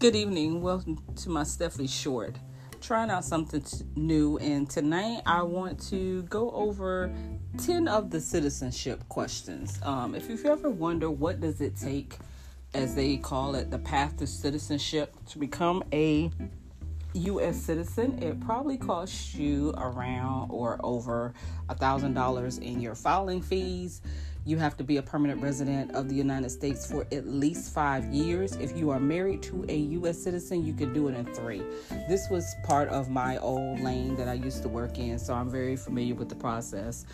Good evening. Welcome to my Stephanie Short. Trying out something t- new, and tonight I want to go over 10 of the citizenship questions. Um, if you've ever wondered what does it take, as they call it, the path to citizenship, to become a U.S. citizen, it probably costs you around or over a thousand dollars in your filing fees. You have to be a permanent resident of the United States for at least five years. If you are married to a U.S. citizen, you can do it in three. This was part of my old lane that I used to work in, so I'm very familiar with the process.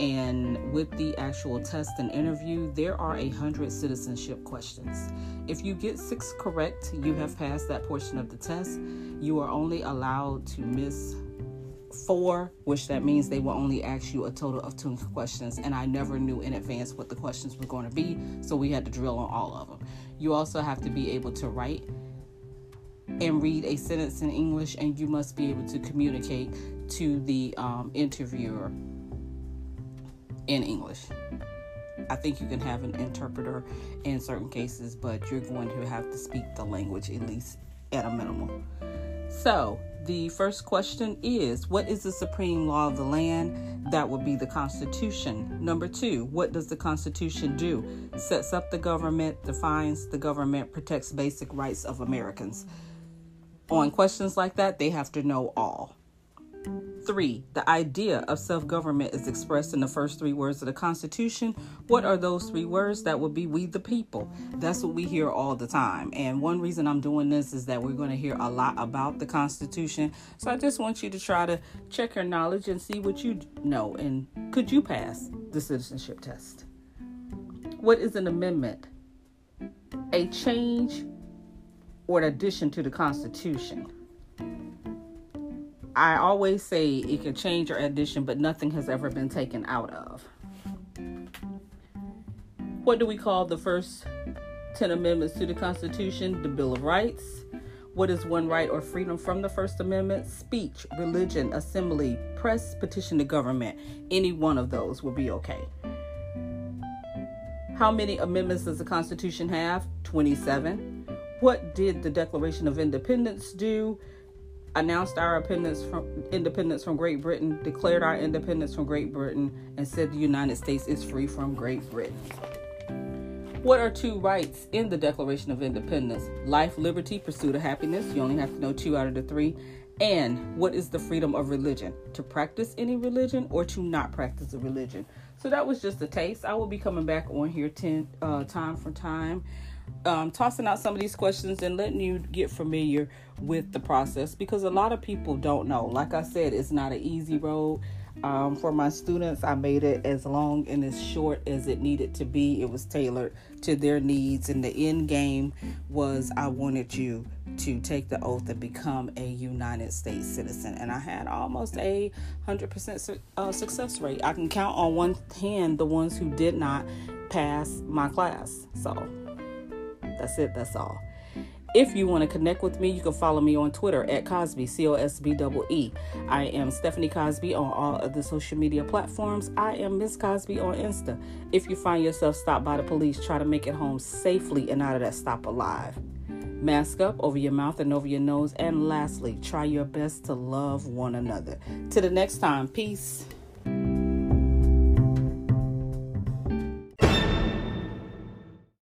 And with the actual test and interview, there are a hundred citizenship questions. If you get six correct, you have passed that portion of the test. You are only allowed to miss four, which that means they will only ask you a total of two questions. And I never knew in advance what the questions were going to be, so we had to drill on all of them. You also have to be able to write and read a sentence in English, and you must be able to communicate to the um, interviewer in English. I think you can have an interpreter in certain cases, but you're going to have to speak the language at least at a minimum. So, the first question is What is the supreme law of the land? That would be the Constitution. Number two, what does the Constitution do? Sets up the government, defines the government, protects basic rights of Americans. On questions like that, they have to know all. Three, the idea of self government is expressed in the first three words of the Constitution. What are those three words? That would be we the people. That's what we hear all the time. And one reason I'm doing this is that we're going to hear a lot about the Constitution. So I just want you to try to check your knowledge and see what you know. And could you pass the citizenship test? What is an amendment? A change or an addition to the Constitution. I always say it can change or addition, but nothing has ever been taken out of. What do we call the first 10 amendments to the Constitution? The Bill of Rights. What is one right or freedom from the First Amendment? Speech, religion, assembly, press, petition to government. Any one of those will be okay. How many amendments does the Constitution have? 27. What did the Declaration of Independence do? Announced our independence from independence from Great Britain, declared our independence from Great Britain, and said the United States is free from Great Britain. What are two rights in the Declaration of Independence? Life, liberty, pursuit of happiness. You only have to know two out of the three. And what is the freedom of religion? To practice any religion or to not practice a religion. So that was just a taste. I will be coming back on here ten, uh, time for time um, tossing out some of these questions and letting you get familiar with the process because a lot of people don't know. Like I said, it's not an easy road. Um, for my students, I made it as long and as short as it needed to be. It was tailored to their needs, and the end game was I wanted you to take the oath and become a United States citizen. And I had almost a 100% su- uh, success rate. I can count on one hand the ones who did not pass my class. So that's it. That's all. If you want to connect with me, you can follow me on Twitter at Cosby, C O S B E. I am Stephanie Cosby on all of the social media platforms. I am Miss Cosby on Insta. If you find yourself stopped by the police, try to make it home safely and out of that stop alive. Mask up over your mouth and over your nose. And lastly, try your best to love one another. To the next time, peace.